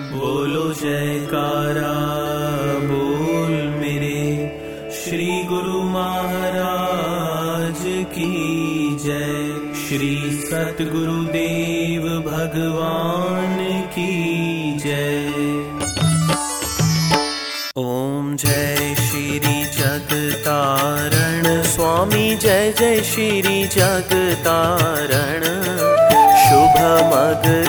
बोलो जयकारा, बोल मेरे श्री गुरु महाराज की जय। श्री सतगुरुदेव भगवान की जय। ओम जय श्री जगतारण, स्वामी जय जय श्री जगतारण। शुभ मग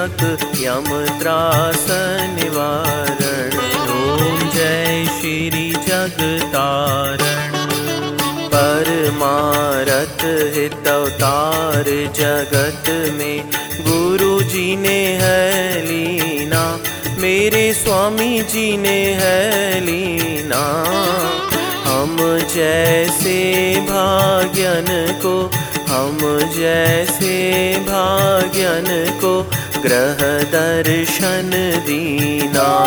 उपदेशक यम त्रास निवारण ॐ जय श्री जगतारण। परमारथ हितवतार जगत में गुरु जी ने है लीना, मेरे स्वामी जी ने है लीना। हम जैसे भाग्यन को, हम जैसे भाग्यन को ग्रह दर्शन दीना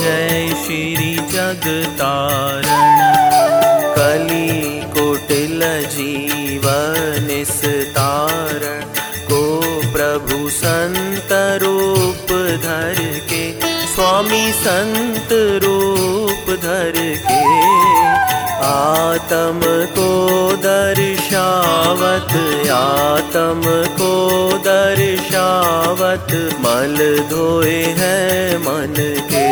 जय श्री जगतारण। कली कोटिल जीवन तारण। को प्रभु संत रूप धर के, स्वामी संत रूप धर के। आत्म को दर्शावत आत्म को दर्शावत, मल धोए है मन के।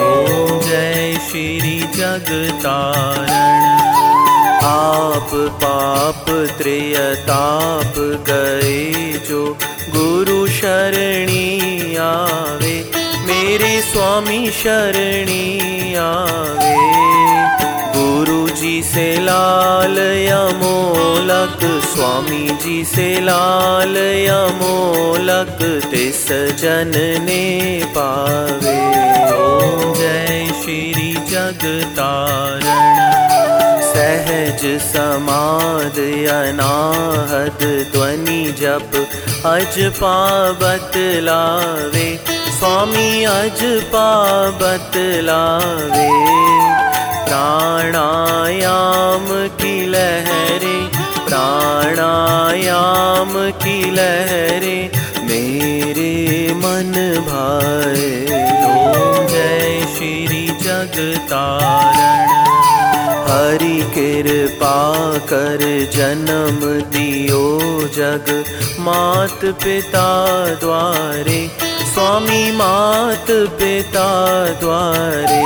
ओम जय श्री जगतारण। आप पाप त्रियताप गए जो गुरु शरणी आवे, मेरे स्वामी शरणी आवे। गुरु जी से लाल यमोलक स्वामी जी से लाल यमोलक तिस जन ने पावे। ओम जय श्री जगतारण। सहज समाद अनाहद ध्वनि जप अज लावे। स्वामी अज लावे प्राणायाम की लहरे प्राणायाम की लहरे मेरे मन ओम जय श्री जगतारण। हरि कृपा कर जन्म दियो जग। मात पिता द्वारे स्वामी मात पिता द्वारे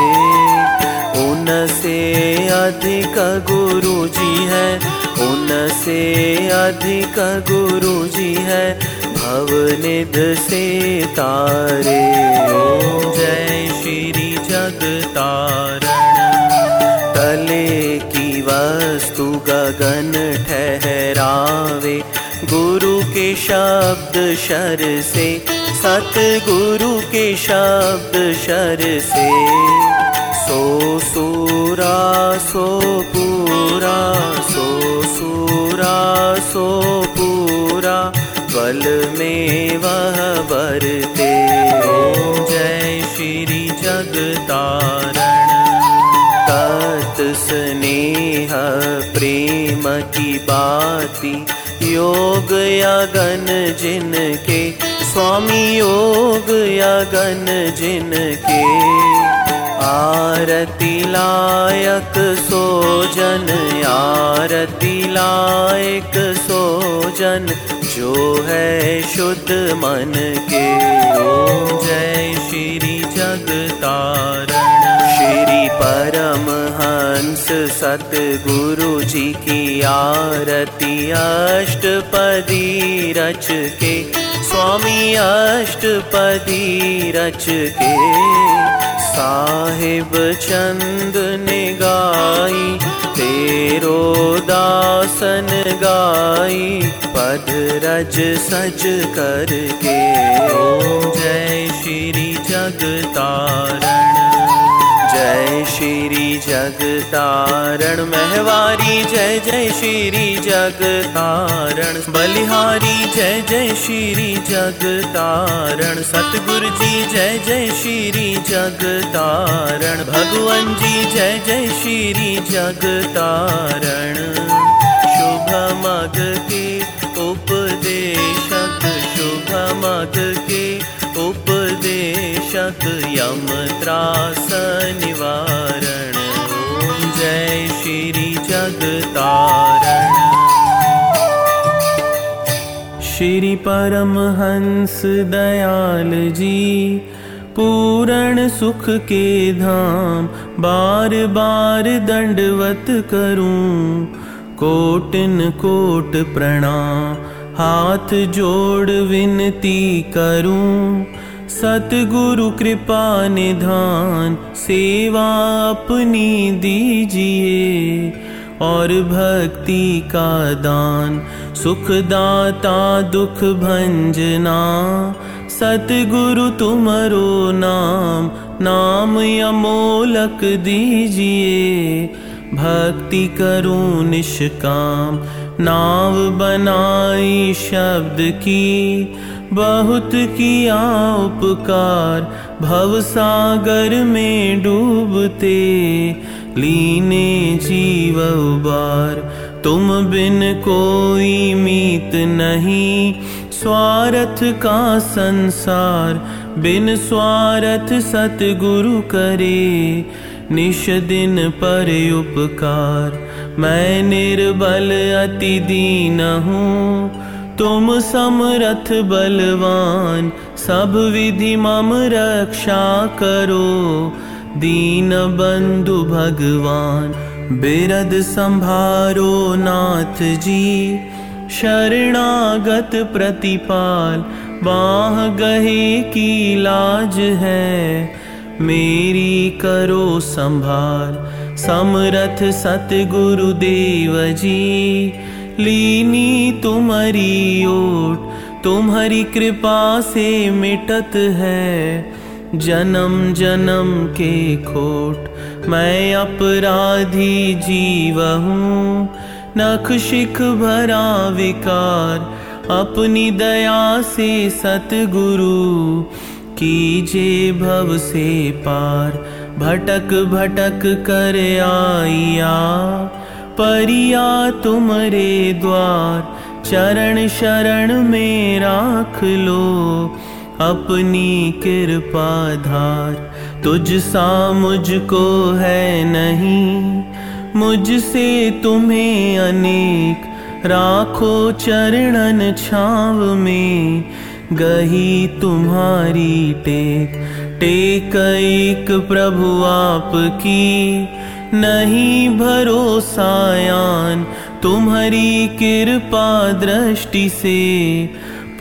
उनसे अधिक गुरु जी है, उनसे अधिक गुरु जी है, भवनिध से तारे। जय श्री जग जगतारण। तले की वस्तु गगन ठहरावे, गुरु के शब्द शर से सत गुरु के शब्द शर से। सूरा सो पूरा सो सूरा सो पूरा बल में वह बरते। ओम जय श्री जगतारण। स्नेह प्रेम की बाती। योग यागन जिनके स्वामी योग यागन जिनके आरती लायक सोजन आरती लायक सोजन जो है शुद्ध मन के। ओम जय श्री जगतारण श्री परम हंस सतगुरु जी की आरती अष्टपदी रच के स्वामी अष्टपदी रच के साहिब चंद ने गाई तेरो दासन गाई, पद रज सज करके। ओम जय श्री जगतारण। जय श्री जगतारण। महवारी, जय जय श्री जगतारण। बलिहारी, जय जय श्री जगतारण। सतगुरु जी, जय जय श्री जगतारण। भगवान जी, जय जय श्री जगतारण। शुभ मग के उपदेशक, शुभ मग के उपदेशक यम त्रास निवारण। ओम जय श्री जगतारण। श्री परमहंस दयाल जी पूर्ण सुख के धाम बार बार दंडवत करूं। कोटिन कोट प्रणाम हाथ जोड़ विनती करूं। सतगुरु कृपा निधान सेवा अपनी दीजिए और भक्ति का दान सुखदाता दुख भंजना। सतगुरु तुमरो नाम नाम यमोलक दीजिए। भक्ति करूं निष्काम नाव बनाई शब्द की। बहुत किया उपकार भव सागर में डूबते लीने जीव उबार। तुम बिन कोई मीत नहीं। स्वार्थ का संसार बिन स्वार्थ सतगुरु करे। निश दिन पर उपकार मैं निर्बल अति दीन हूँ। तुम समरथ बलवान सब विधि मम रक्षा करो दीन बंधु भगवान बिरद संभारो नाथ जी। शरणागत प्रतिपाल बाह गहे की लाज है। मेरी करो संभाल समरथ सतगुरुदेव जी। लीनी तुम्हारी ओट तुम्हारी कृपा से मिटत है जन्म जन्म के खोट मैं अपराधी जीव हूँ। नख शिख भरा विकार अपनी दया से सतगुरु। कीजे भव से पार भटक भटक कर आइया। परिया तुमरे द्वार चरण शरण में राख लो अपनी कृपा धार तुझ सा मुझको है नहीं, मुझसे तुम्हें अनेक राखो चरणन छाव में गही तुम्हारी टेक। टेक एक प्रभु आपकी, नहीं भरोसायान तुम्हारी कृपा दृष्टि से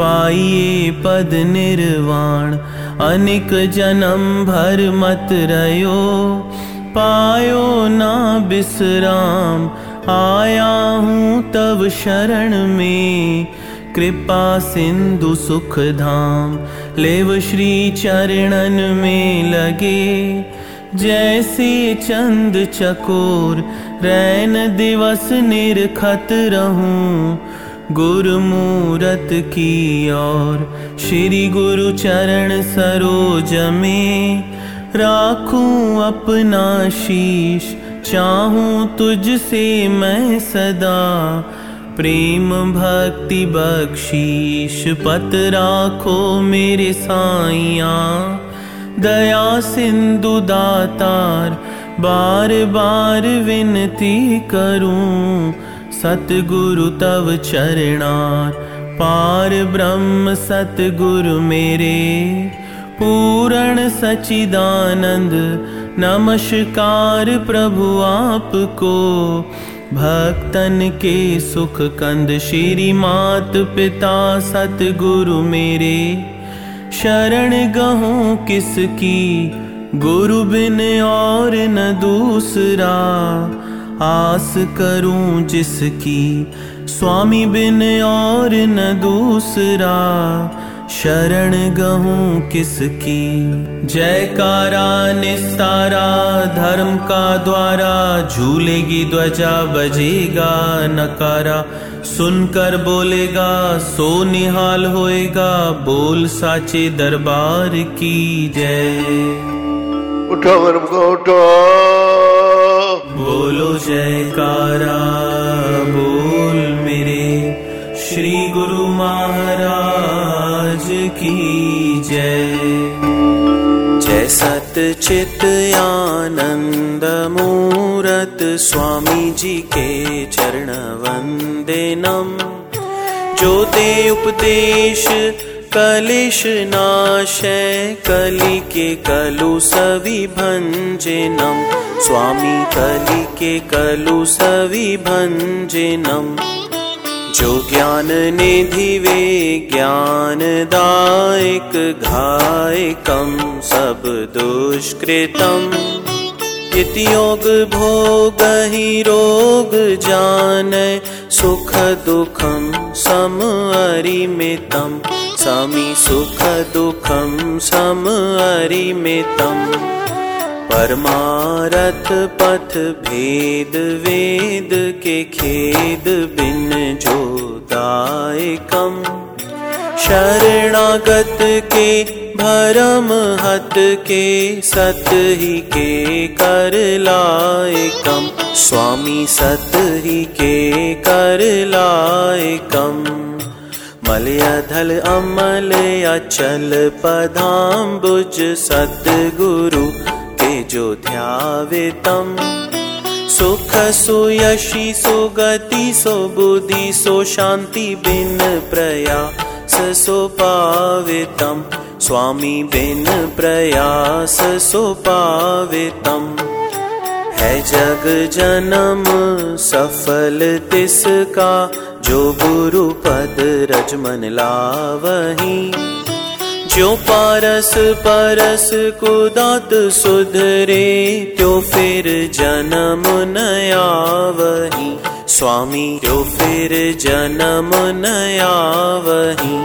पाइए पद निर्वाण। अनिक जन्म भर मत रयो पायो ना बिसराम आया हूँ तब शरण में। कृपा सिंधु सुख धाम लेव श्री चरणन में लगे। जैसे चंद चकोर रैन दिवस निरखत रहूं गुरुमूरत की ओर श्री गुरु चरण सरोज में राखूं अपना शीश चाहूं तुझसे मैं सदा प्रेम भक्ति बख्शीश पत राखो मेरे साइया दया सिंधु दातार बार बार विनती करूं सतगुरु तव चरणार पार ब्रह्म सतगुरु मेरे। पूर्ण सचिदानंद नमस्कार प्रभु आपको। भक्तन के सुख कंद श्री मात पिता सतगुरु मेरे। शरण गहूँ किसकी गुरु बिन और न दूसरा आस करूँ जिसकी स्वामी बिन और न दूसरा। शरण गहूं किसकी? जयकारा निस्तारा, धर्म का द्वारा, झूलेगी ध्वजा बजेगा नकारा। सुनकर बोलेगा, सो निहाल होएगा, बोल साचे दरबार की जय। उठो उठो। बोलो जयकारा बोल श्री गुरु महाराज की जय। जय सत चित आनंद मूरत स्वामी जी के चरण वंदे नम। जो दे उपदेश कलिश नाशय कलि के कलु सवि भंजनम स्वामी कलि के कलु सवि भंजनम जो ज्ञान निधि वे ज्ञानदायक घायकम। सब दुष्कृतम। योग भोग ही रोग जान। सुख दुखम सम अरिमितम। समी सुख दुखम सम अरिमितम परमारथ पथ भेद वेद के खेद बिन जो दायकम शरणागत के भरम हत के सत ही के कर लायकम स्वामी सत ही के कर लायकम मलयधल अमल अचल पदाम्बुज सतगुरु के जो ध्यावे सुख सुयशी, सुगति सो बुद्धि सो शांति बिन प्रयास सो पावितम स्वामी बिन प्रयास सो पावितम है जग जन्म, सफल तिसका जो गुरु पद रजमन लावही। जो पारस परस को दात सुधरे, त्यो फिर जन्म नया वही स्वामी, त्यो फिर जन्म नया वही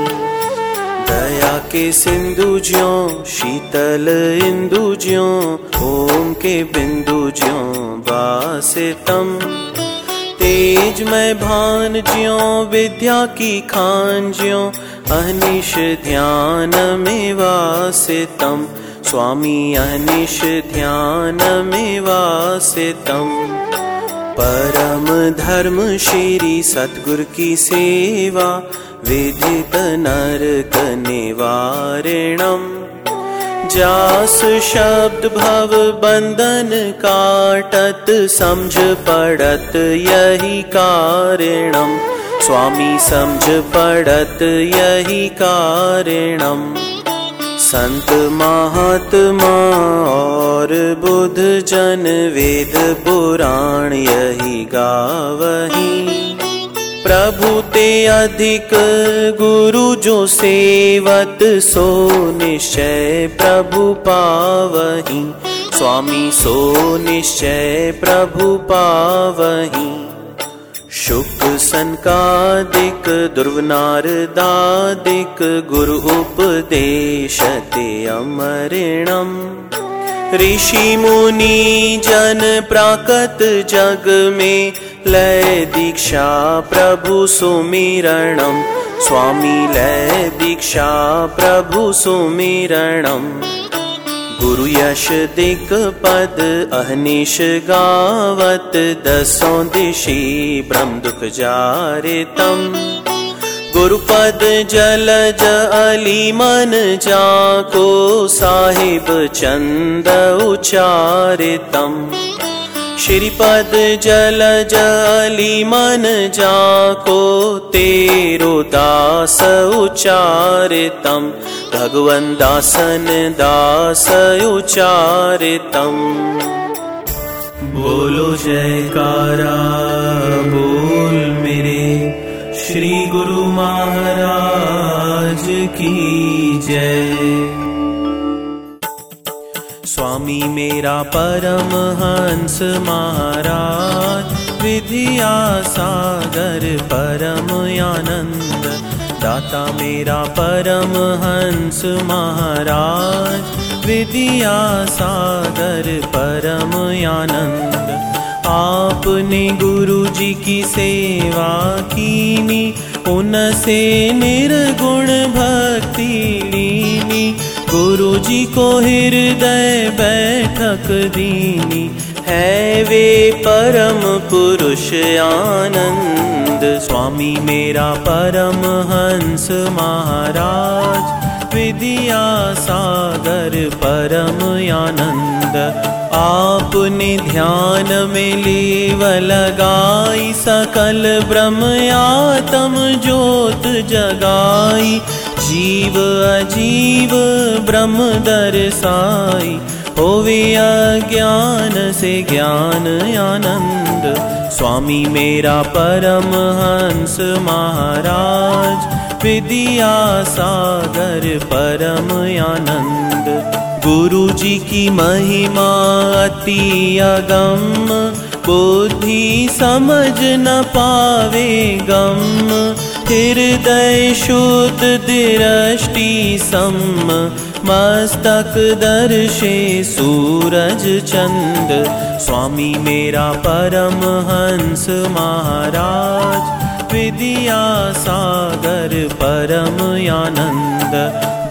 दया के सिंधु ज्यो, शीतल इंदु ज्यो, ओम के बिंदु ज्यो बासे तम तेज में भान ज्यो, विद्या की खान ज्यो। अनिश ध्यान में वासितम। स्वामी अनिश ध्यान में वासितम। परम धर्म श्री सतगुर की सेवा, विदित नरक निवारणम। जास शब्द भव बंधन काटत समझ पड़त यही कारणम। स्वामी समझ पड़त यही कारणम। संत महात्मा और बुद्ध जन वेद पुराण यही गावही प्रभु ते अधिक गुरु जो सेवत सो निश्चय प्रभु पावही। स्वामी सो निश्चय प्रभु पावही। शुक सनकादिक दुर्वनारदादिक गुरु उपदेश ते अमरिणम। ऋषि मुनि जन प्राकत जग में लय दीक्षा प्रभु सुमिरणम। स्वामी लय दीक्षा प्रभु सुमिरणम। गुरु यश दिक पद अहनिश गावत दसों दिशी ब्रह्म दुख जारितम गुरुपद जलज अली मन जाको साहिब चंद उचारितम श्रीपद जलज अली मन जाको तेरो दास उचारितम भगवन दासन दास उचारितम बोलो जयकारा बोल मेरे। श्री गुरु महाराज की जय स्वामी मेरा परम हंस महाराज विधिया सागर परम आनंद। दाता मेरा परम हंस महाराज विधिया सागर परम आनंद। आपने गुरु जी की सेवा कीनी उनसे निर्गुण भक्ति लीनी गुरु जी को हृदय बैठक दीनी है वे परम पुरुष आनंद। स्वामी मेरा परम हंस महाराज विद्या सागर परम आनंद। आपने ध्यान में लेव लगाई सकल ब्रह्म आत्म ज्योत जगाई जीव अजीव ब्रह्म दर्शाई होवे अज्ञान से ज्ञान आनंद। स्वामी मेरा परम हंस महाराज विद्या सागर परम आनंद। गुरु जी की महिमा अति अगम बुद्धि समझ न पावे गम हृदय शुद्ध दृष्टि सम मस्तक दर्शे सूरज चंद। स्वामी मेरा परम हंस महाराज। विद्या सागर परम आनंद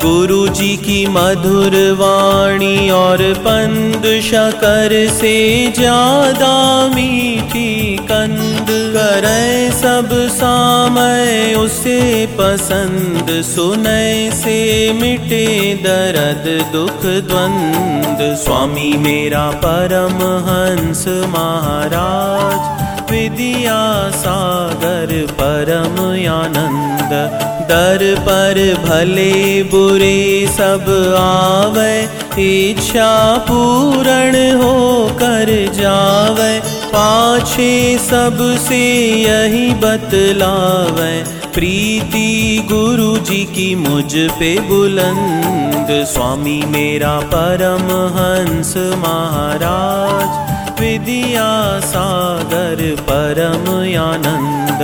गुरु जी की मधुर वाणी और पंद शकर से ज्यादा मीठी कंद। करे सब सामय उसे पसंद सुनय से मिटे दर्द दुख द्वंद। स्वामी मेरा परम हंस महाराज विद्या सागर परम आनंद दर पर भले बुरे सब आवे, इच्छा पूर्ण हो कर जावे। पाछे सबसे यही बतलावे, प्रीति गुरु जी की मुझ पे बुलंद। स्वामी मेरा परम हंस महाराज विद्या सागर परम आनंद।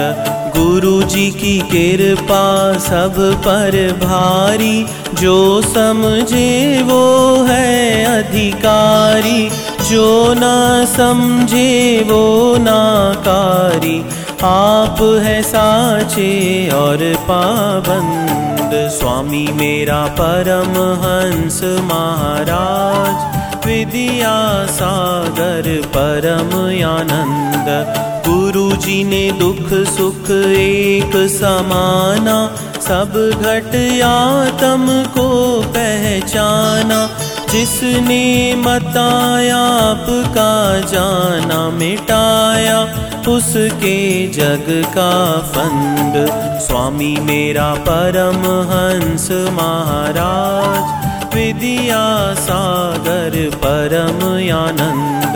गुरु जी की कृपा सब पर भारी। जो समझे वो है अधिकारी। जो ना समझे वो नाकारी आप है साचे और पाबंद। स्वामी मेरा परम हंस महाराज। विद्या सागर परम आनंद। गुरु जी ने दुख सुख एक समाना। सब घट आतम को पहचाना। जिसने मताया आपका जाना मिटाया। उसके जग का फंद। स्वामी मेरा परम हंस महाराज। विद्या सागर परम आनंद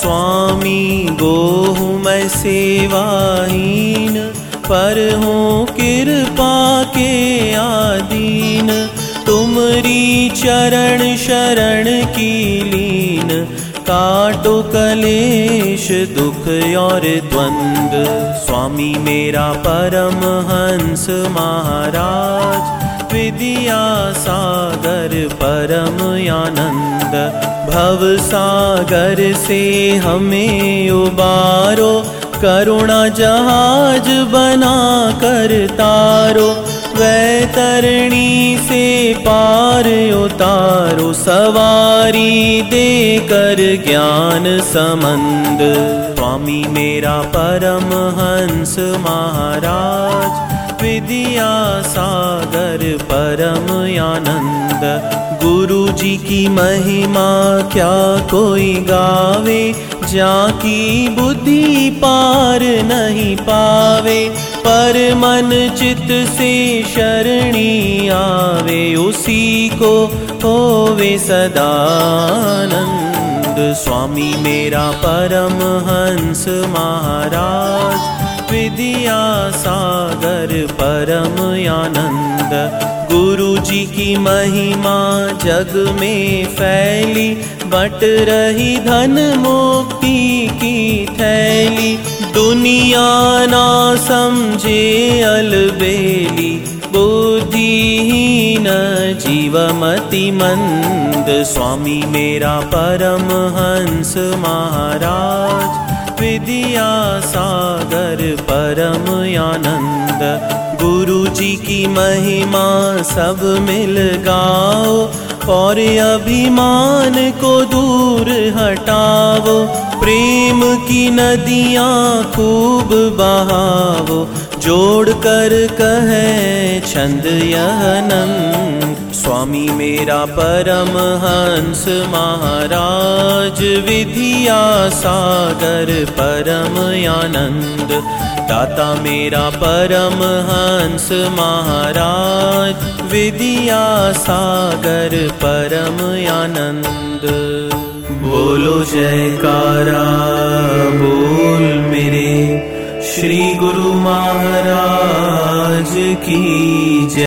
स्वामी गोहु मैं सेवाहीन पर हूँ कृपा के आदीन। तुमरी चरण शरण की लीन काटो कलेश दुख और द्वंद। स्वामी मेरा परम हंस महाराज विद्या सागर परम आनंद भव सागर से हमें उबारो करुणा जहाज बना कर तारो। वैतरणी से पार उतारो सवारी देकर ज्ञान समंद। स्वामी मेरा परम हंस महाराज विद्या सागर परम आनंद। गुरु जी की महिमा क्या कोई गावे? जाकी बुद्धि पार नहीं पावे। पर मन चित से शरणी आवे। उसी को होवे सदानंद स्वामी मेरा परम हंस महाराज विद्या सागर परम आनंद। गुरु जी की महिमा जग में फैली, बट रही धन मुक्ति की थैली। दुनिया ना समझे अलबेली, बुद्धिहीन, जीवमति मंद। स्वामी मेरा परम हंस महाराज। विद्या सागर परम आनंद। गुरु जी की महिमा सब मिल गाओ, और अभिमान को दूर हटाओ। प्रेम की नदियाँ खूब बहाओ जोड़ कर कहे, छंद यह नंद। स्वामी मेरा परम हंस महाराज विधिया सागर परम आनंद दाता मेरा परम हंस महाराज विधिया सागर परम आनंद बोलो जयकारा बोल मेरे श्री गुरु महाराज की जय